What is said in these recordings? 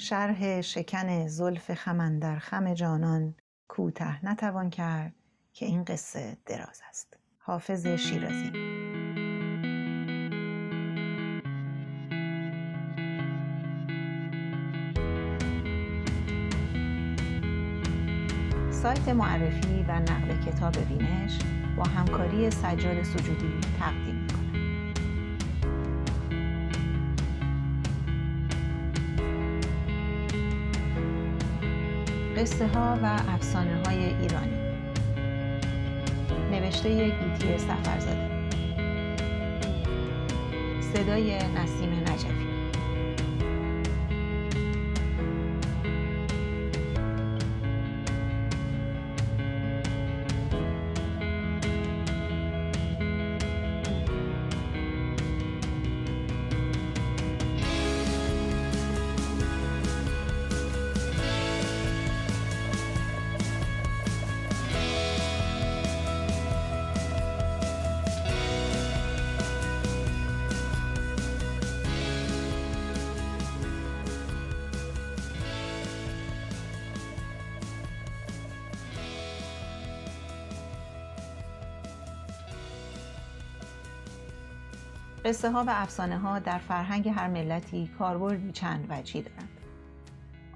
شرح شکن زلف خم در خم جانان کوته نتوان کرد که این قصه دراز است. حافظ شیرازی. سایت معرفی و نقل کتاب بینش با همکاری سجاد سجودی تقدیم قصه ها و افسانه های ایرانی. نوشته گیتی سفرزاده. صدای نسیم نجفی. قصه ها و افسانه ها در فرهنگ هر ملتی کاربردی چند وجهی دارند.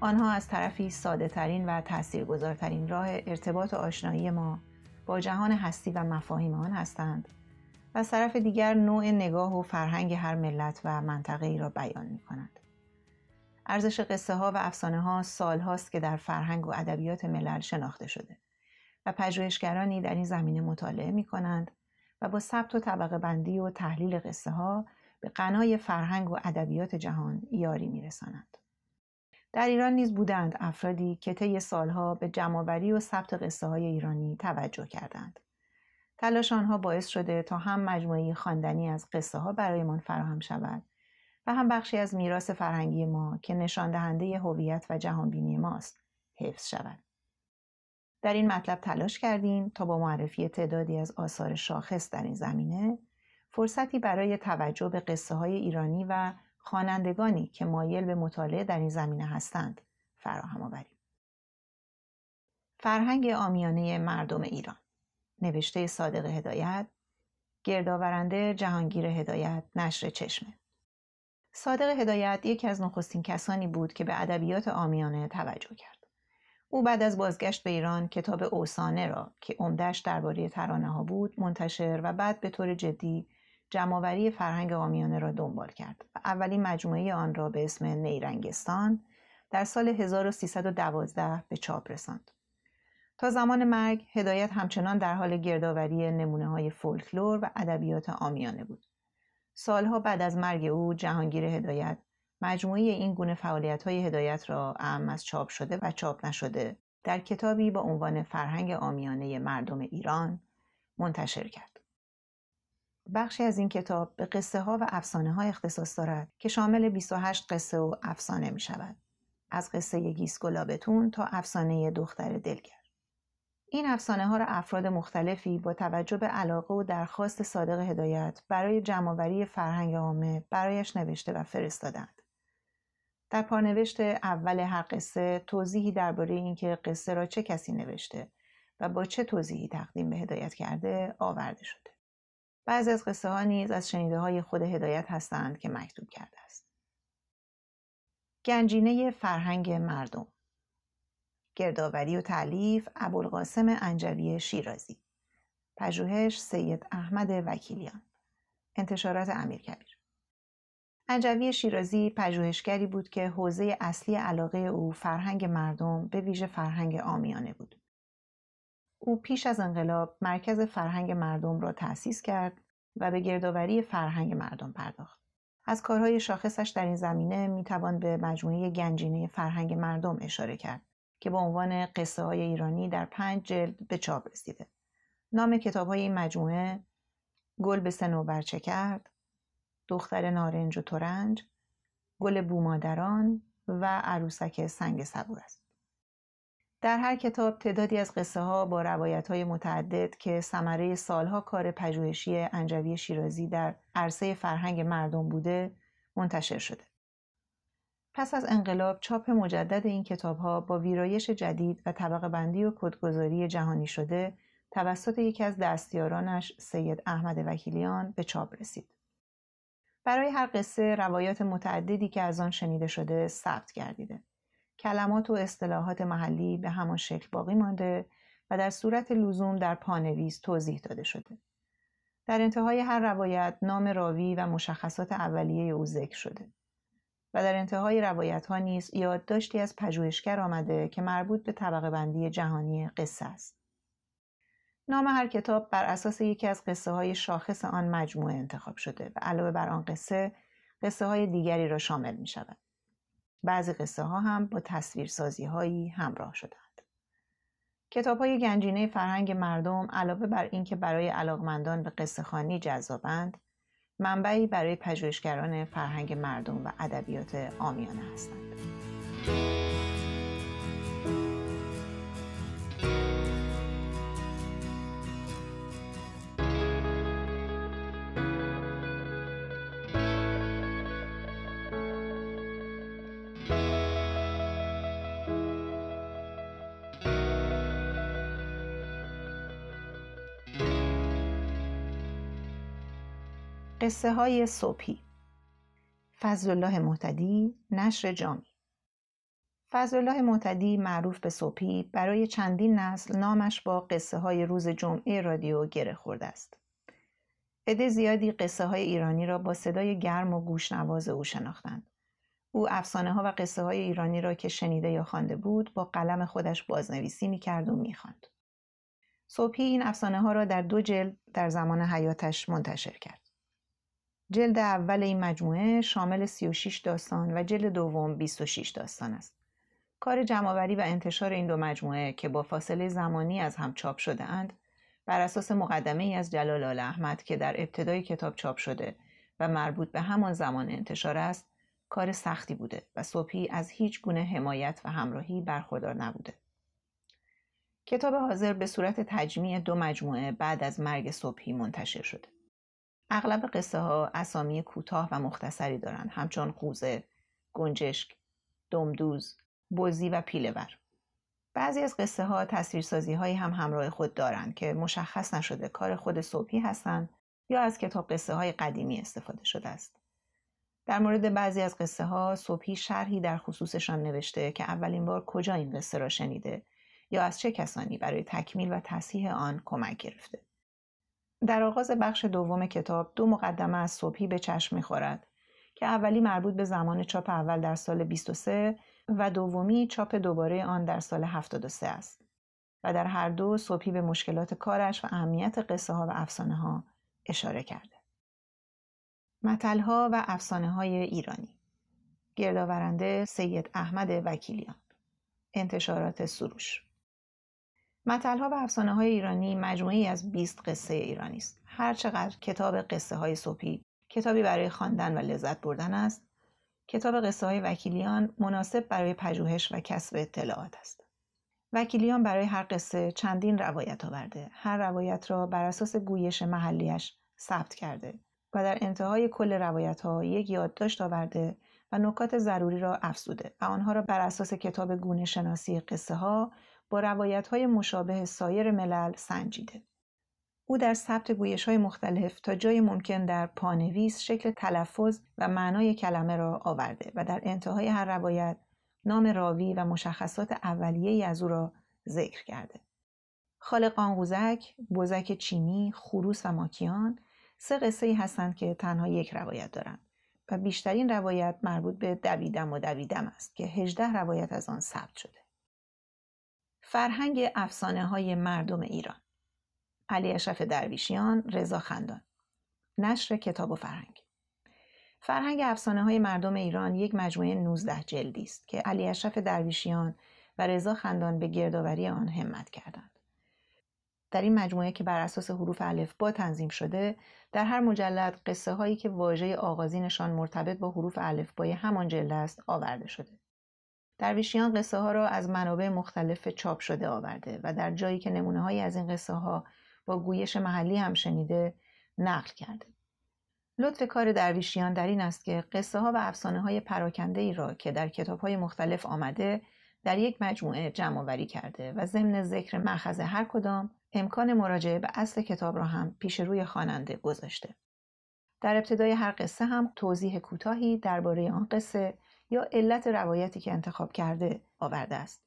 آنها از طرفی ساده ترین و تاثیرگذارترین راه ارتباط و آشنایی ما با جهان هستی و مفاهیم آن هستند و از طرف دیگر نوع نگاه و فرهنگ هر ملت و منطقه ای را بیان می کند. ارزش قصه ها و افسانه ها سال هاست که در فرهنگ و ادبیات ملل شناخته شده و پژوهشگرانی در این زمینه مطالعه می کنند و با ثبت و طبقه بندی و تحلیل قصه ها به غنای فرهنگ و ادبیات جهان یاری میرسانند. در ایران نیز بودند افرادی که طی سالها به جمعآوری و ثبت قصه های ایرانی توجه کردند. تلاش آنها باعث شده تا هم مجموعه خواندنی از قصه ها برایمان فراهم شود و هم بخشی از میراث فرهنگی ما که نشان دهنده هویت و جهانبینی ماست حفظ شود. در این مطلب تلاش کردیم تا با معرفی تعدادی از آثار شاخص در این زمینه فرصتی برای توجه به قصه های ایرانی و خوانندگانی که مایل به مطالعه در این زمینه هستند فراهم آوریم. فرهنگ آمیانه مردم ایران. نوشته صادق هدایت گردآورنده جهانگیر هدایت نشر چشمه. صادق هدایت یکی از نخستین کسانی بود که به ادبیات آمیانه توجه کرد. او بعد از بازگشت به ایران کتاب اوسانه را که عمدهش درباره ترانه ها بود منتشر و بعد به طور جدی جمعآوری فرهنگ آمیانه را دنبال کرد و اولین مجموعه آن را به اسم نیرنگستان در سال 1312 به چاپ رساند. تا زمان مرگ هدایت همچنان در حال گردآوری نمونه های فولکلور و ادبیات آمیانه بود. سالها بعد از مرگ او جهانگیر هدایت مجموعه این گونه فعالیت های هدایت را اهم از چاپ شده و چاپ نشده در کتابی با عنوان فرهنگ آمیانه مردم ایران منتشر کرد. بخشی از این کتاب به قصه ها و افسانه ها اختصاص دارد که شامل 28 قصه و افسانه می شود. از قصه گیس گلابتون تا افسانه دختر دلگر. این افسانه ها را افراد مختلفی با توجه به علاقه و درخواست صادق هدایت برای جمعآوری فرهنگ عامه برایش نوشته و فرستادند. در پانوشت اول هر قصه توضیحی درباره اینکه قصه را چه کسی نوشته و با چه توضیحی تقدیم به هدایت کرده آورده شده. بعضی از قصه ها نیز از شنیده های خود هدایت هستند که مکتوب کرده است. گنجینه فرهنگ مردم گردآوری و تعلیف ابوالقاسم انجوی شیرازی پژوهش سید احمد وکیلیان انتشارات امیرکبیر انجوی شیرازی پژوهشگری بود که حوزه اصلی علاقه او فرهنگ مردم به ویژه فرهنگ آمیانه بود. او پیش از انقلاب مرکز فرهنگ مردم را تأسیس کرد و به گردآوری فرهنگ مردم پرداخت. از کارهای شاخصش در این زمینه می‌توان به مجموعه گنجینه فرهنگ مردم اشاره کرد که با عنوان قصه های ایرانی در پنج جلد به چاپ رسیده. نام کتاب های این مجموعه گل به سنوبر چه کرد، دختر نارنج و ترنج، گل بومادران و عروسک سنگ صبور است. در هر کتاب تعدادی از قصه ها با روایت های متعدد که ثمره سالها کار پژوهشی انجوی شیرازی در عرصه فرهنگ مردم بوده منتشر شده. پس از انقلاب چاپ مجدد این ها با ویرایش جدید و طبقه بندی و کدگذاری جهانی شده توسط یکی از دستیارانش سید احمد وکیلیان به چاپ رسید. برای هر قصه روایات متعددی که از آن شنیده شده ثبت گردیده. کلمات و اصطلاحات محلی به همان شکل باقی مانده و در صورت لزوم در پانویس توضیح داده شده. در انتهای هر روایت نام راوی و مشخصات اولیه او ذکر شده. و در انتهای روایت ها نیز یادداشتی از پژوهشگر آمده که مربوط به طبقه بندی جهانی قصه است. نام هر کتاب بر اساس یکی از قصه های شاخص آن مجموعه انتخاب شده و علاوه بر آن قصه قصه های دیگری را شامل می شود. بعضی قصه ها هم با تصویرسازی هایی همراه شدند. کتاب های گنجینه فرهنگ مردم علاوه بر اینکه برای علاقمندان به قصه خانی جذابند منبعی برای پژوهشگران فرهنگ مردم و ادبیات آمیانه هستند. قصه های صبحی فضل الله معتدی نشر جامی فضل الله معتدی معروف به صبحی برای چندین نسل نامش با قصه های روز جمعه رادیو گره خورده است. عده زیادی قصه های ایرانی را با صدای گرم و گوشنواز او شناختند. او افسانه ها و قصه های ایرانی را که شنیده یا خوانده بود با قلم خودش بازنویسی می کرد و می خاند. صبحی این افسانه ها را در دو جلد در زمان حیاتش منتشر کرد. جلد اول این مجموعه شامل 36 داستان و جلد دوم 26 داستان است. کار جمعآوری و انتشار این دو مجموعه که با فاصله زمانی از هم چاپ شده اند بر اساس مقدمه ای از جلال آل احمد که در ابتدای کتاب چاپ شده و مربوط به همان زمان انتشار است کار سختی بوده و صبحی از هیچ گونه حمایت و همراهی برخوردار نبوده. کتاب حاضر به صورت تجمیع دو مجموعه بعد از مرگ صبحی منتشر شده. اغلب قصه ها اسامی کوتاه و مختصری دارند همچون قوزه، گنجشک، دمدوز، بزی و پیلور. بعضی از قصه ها تصویرسازی هایی هم همراه خود دارند که مشخص نشده کار خود صبحی هستند یا از کتاب قصه های قدیمی استفاده شده است. در مورد بعضی از قصه ها صبحی شرحی در خصوصشان نوشته که اولین بار کجا این قصه را شنیده یا از چه کسانی برای تکمیل و تصحیح آن کمک گرفته. در آغاز بخش دوم کتاب دو مقدمه از صبحی به چشم می‌خورد که اولی مربوط به زمان چاپ اول در سال 23 و دومی چاپ دوباره آن در سال 73 است و در هر دو صبحی به مشکلات کارش و اهمیت قصه ها و افسانه ها اشاره کرده. متلها و افسانه های ایرانی. گردآورنده سید احمد وکیلیان. انتشارات سروش. متلها و افسانه های ایرانی مجموعی از 20 قصه ایرانی است. هر چقدر کتاب قصه های صبحی کتابی برای خواندن و لذت بردن است، کتاب قصه های وکیلیان مناسب برای پژوهش و کسب اطلاعات است. وکیلیان برای هر قصه چندین روایت آورده. هر روایت را بر اساس گویش محلیش ثبت کرده و در انتهای کل روایت ها یک یادداشت آورده و نکات ضروری را افزوده و آنها را بر اساس کتاب گونه شناسی قصه ها با روایت های مشابه سایر ملل سنجیده. او در ثبت گویش های مختلف تا جای ممکن در پانویس شکل تلفظ و معنای کلمه را آورده و در انتهای هر روایت نام راوی و مشخصات اولیه از او را ذکر کرده. خالق آنگوزک، بزک چینی، خروس و ماکیان سه قصه ای هستند که تنها یک روایت دارند و بیشترین روایت مربوط به دویدم و دویدم است که هجده روایت از آن ثبت شده. فرهنگ افسانه های مردم ایران. علی اشرف درویشیان رضا خندان. نشر کتاب و فرهنگ. فرهنگ افسانه های مردم ایران یک مجموعه 19 جلدی است که علی اشرف درویشیان و رضا خندان به گردآوری آن همت کردند. در این مجموعه که بر اساس حروف با تنظیم شده در هر مجلد قصه هایی که واژه آغازینشان مرتبط با حروف الفبای همان جلد است آورده شده. درویشیان قصه ها را از منابع مختلف چاپ شده آورده و در جایی که نمونه های از این قصه ها با گویش محلی هم شنیده نقل کرده. لطف کار درویشیان در این است که قصه ها و افسانه های پراکنده ای را که در کتاب های مختلف آمده در یک مجموعه جمع آوری کرده و ضمن ذکر مأخذ هر کدام امکان مراجعه به اصل کتاب را هم پیش روی خواننده گذاشته. در ابتدای هر قصه هم توضیح کوتاهی درباره آن قصه یا علت روایتی که انتخاب کرده آورده است.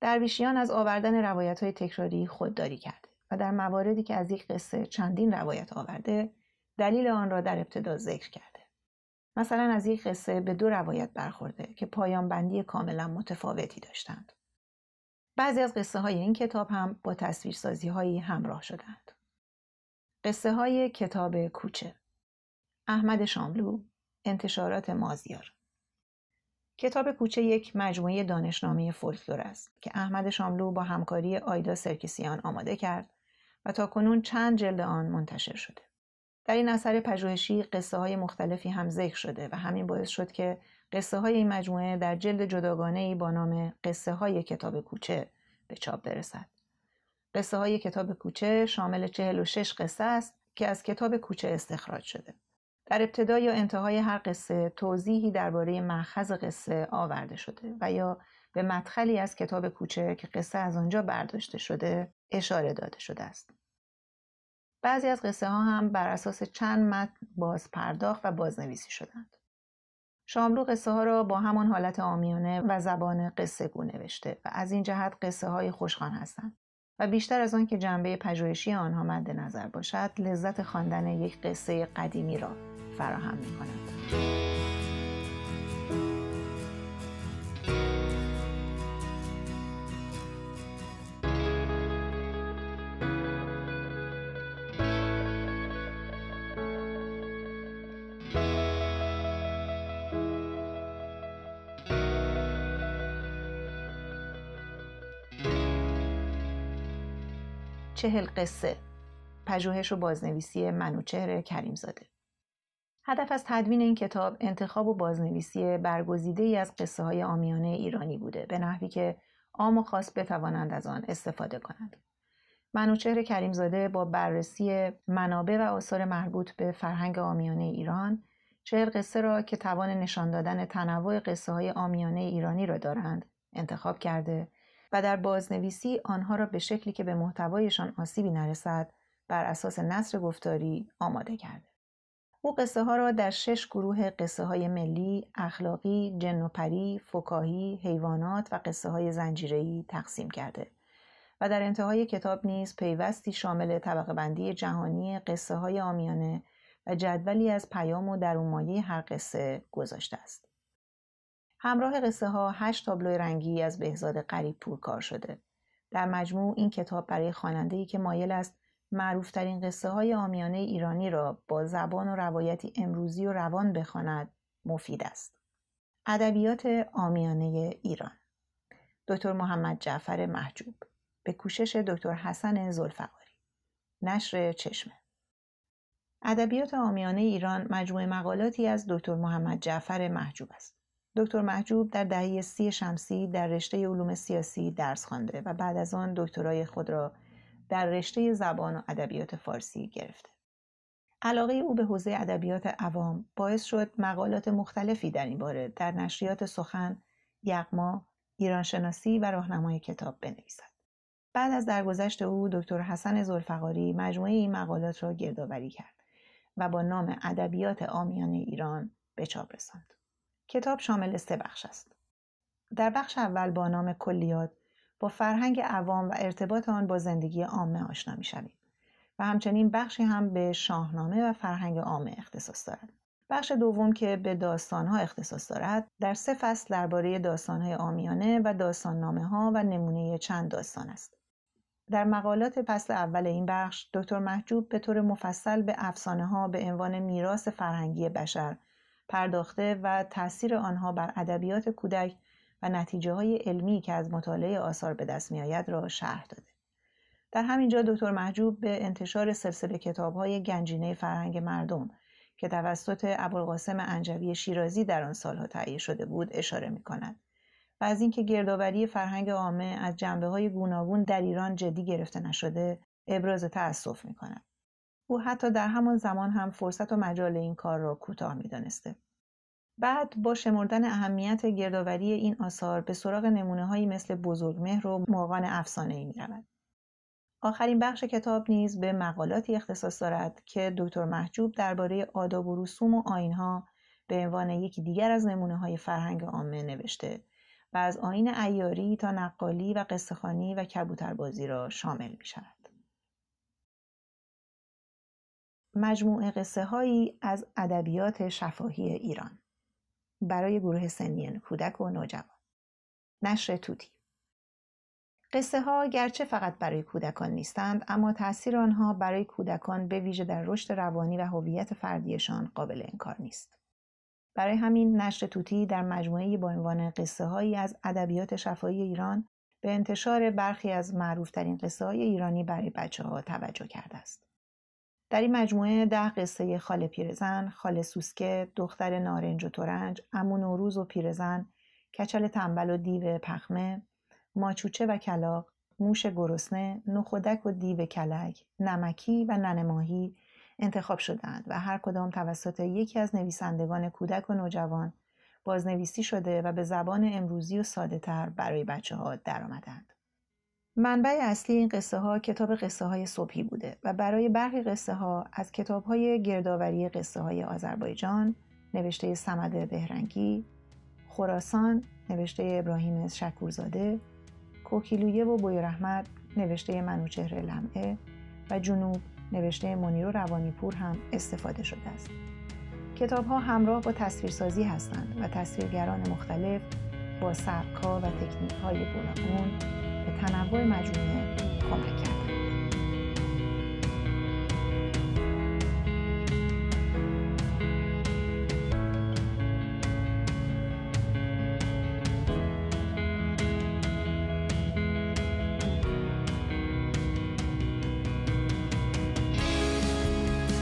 درویشیان از آوردن روایت های تکراری خودداری کرده و در مواردی که از یک قصه چندین روایت آورده دلیل آن را در ابتدا ذکر کرده. مثلا از یک قصه به دو روایت برخورده که پایان بندی کاملا متفاوتی داشتند. بعضی از قصه های این کتاب هم با تصویرسازی هایی همراه شدند. قصه های کتاب کوچه احمد شاملو انتشارات مازیار کتاب کوچه یک مجموعه دانشنامه فولکلور است که احمد شاملو با همکاری آیدا سرکیسیان آماده کرد و تا کنون چند جلد آن منتشر شده. در این اثر پژوهشی قصه های مختلفی هم ذکر شده و همین باعث شد که قصه های این مجموعه در جلد جداگانه ای با نام قصه های کتاب کوچه به چاپ برسد. قصه های کتاب کوچه شامل 46 قصه است که از کتاب کوچه استخراج شده. در ابتدا یا انتهای هر قصه توضیحی درباره مأخذ قصه آورده شده و یا به مدخلی از کتاب کوچه که قصه از آنجا برداشته شده اشاره داده شده است. بعضی از قصه ها هم بر اساس چند متن باز پرداخت و بازنویسی شدند. شاملو قصه ها را با همان حالت آمیانه و زبان قصه گو نوشته و از این جهت قصه های خوشخوان هستند و بیشتر از آن که جنبه پژوهشی آنها مد نظر باشد لذت خواندن یک قصه قدیمی را فراهم می کند. چهل قصه پژوهش و بازنویسی منوچهر کریمزاده هدف از تدوین این کتاب انتخاب و بازنویسی برگزیده ای از قصه های آمیانه ایرانی بوده به نحوی که عام و خاص بتوانند از آن استفاده کنند. منوچهر کریمزاده با بررسی منابع و آثار مربوط به فرهنگ آمیانه ایران چهل قصه را که توان نشان دادن تنوع قصه های آمیانه ایرانی را دارند انتخاب کرده و در بازنویسی آنها را به شکلی که به محتوایشان آسیبی نرسد بر اساس نصر گفتاری آماده کرده. او قصه ها را در شش گروه قصه های ملی، اخلاقی، جن و پری، فکاهی، حیوانات و قصه های زنجیره‌ای تقسیم کرده و در انتهای کتاب نیز پیوستی شامل طبقه بندی جهانی قصه های آمیانه و جدولی از پیام و درونمایه هر قصه گذاشته است. همراه قصه ها هشت تابلو رنگی از بهزاد قریب پور کار شده. در مجموع این کتاب برای خواننده که مایل است معروفترین قصه های آمیانه ایرانی را با زبان و روایتی امروزی و روان بخواند مفید است. ادبیات آمیانه ایران دکتر محمد جعفر محجوب به کوشش دکتر حسن زلفقاری نشر چشمه ادبیات آمیانه ایران مجموعه مقالاتی از دکتر محمد جعفر محجوب است. دکتر محجوب در دهه سی شمسی در رشته علوم سیاسی درس خوانده و بعد از آن دکترای خود را در رشته زبان و ادبیات فارسی گرفته. علاقه او به حوزه ادبیات عوام باعث شد مقالات مختلفی در این باره در نشریات سخن، یغما، ایرانشناسی و راهنمای کتاب بنویسد. بعد از درگذشت او دکتر حسن زلفقاری مجموعه این مقالات را گردآوری کرد و با نام ادبیات آمیانه ایران به چاپ رساند. کتاب شامل سه بخش است. در بخش اول با نام کلیات با فرهنگ عوام و ارتباط آن با زندگی عامه آشنا می‌شویم و همچنین بخشی هم به شاهنامه و فرهنگ عامه اختصاص دارد. بخش دوم که به داستانها اختصاص دارد در سه فصل درباره داستانهای آمیانه و داستاننامه ها و نمونه چند داستان است. در مقالات فصل اول این بخش دکتر محجوب به طور مفصل به افسانه ها به عنوان میراث فرهنگی بشر پرداخته و تاثیر آنها بر ادبیات کودک و نتیجه های علمی که از مطالعه آثار به دست می آید را شرح داده. در همین جا دکتر محجوب به انتشار سلسله کتاب های گنجینه فرهنگ مردم که توسط ابوالقاسم انجوی شیرازی در آن سالها تهیه شده بود اشاره می کند و از اینکه گردآوری فرهنگ عامه از جنبه های گوناگون در ایران جدی گرفته نشده ابراز تأسف می کند. او حتی در همان زمان هم فرصت و مجال این کار را کوتاه می‌دانسته بعد با شمردن اهمیت گردآوری این آثار به سراغ نمونه هایی مثل بزرگمهر و مرغان افسانه ای می رود. آخرین بخش کتاب نیز به مقالاتی اختصاص دارد که دکتر محجوب درباره آداب و رسوم و آینها به عنوان یکی دیگر از نمونه های فرهنگ عامه نوشته و از آین ایاری تا نقالی و قصهخانی و کبوتربازی را شامل می شود. مجموعه قصه هایی از ادبیات شفاهی ایران. برای گروه سنی کودک و نوجوان. نشر توتی. قصه ها گرچه فقط برای کودکان نیستند اما تاثیر آنها برای کودکان به ویژه در رشد روانی و هویت فردیشان قابل انکار نیست. برای همین نشر توتی در مجموعه با عنوان قصه هایی از ادبیات شفاهی ایران به انتشار برخی از معروفترین قصه های ایرانی برای بچه ها توجه کرده است. در این مجموعه ده قصه خاله پیرزن، خاله سوسکه، دختر نارنج و ترنج، امون نوروز و پیرزن، کچل تنبل و دیو پخمه، ماچوچه و کلاق، موش گرسنه، نخودک و دیو کلک، نمکی و ننماهی انتخاب شدند و هر کدام توسط یکی از نویسندگان کودک و نوجوان بازنویسی شده و به زبان امروزی و ساده تر برای بچه ها درآمدند. منبع اصلی این قصه ها کتاب قصه های صبحی بوده و برای برخی قصه ها از کتاب های گردآوری قصه های آذربایجان نوشته سمد بهرنگی، خراسان نوشته ابراهیم شکورزاده، کوکیلویه و بویرحمد نوشته منوچهر لمعه و جنوب نوشته منیر و روانیپور هم استفاده شده است. کتاب ها همراه با تصویرسازی هستند و تصویرگران مختلف با سبکها و تکنیک های گوناگون تنوع مجموعه کمک کردند.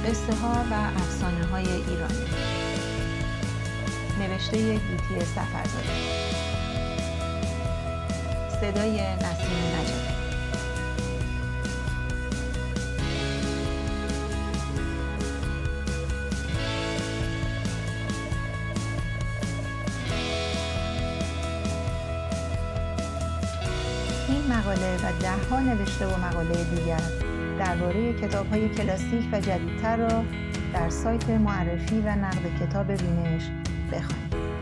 قصه ها و افسانه های ایرانی نوشته گیتی سفرزاده صدای نسیم این مقاله و دهها نوشته و مقاله دیگر درباره کتاب های کلاسیک و جدیدتر را در سایت معرفی و نقد کتاب بینش بخوانید.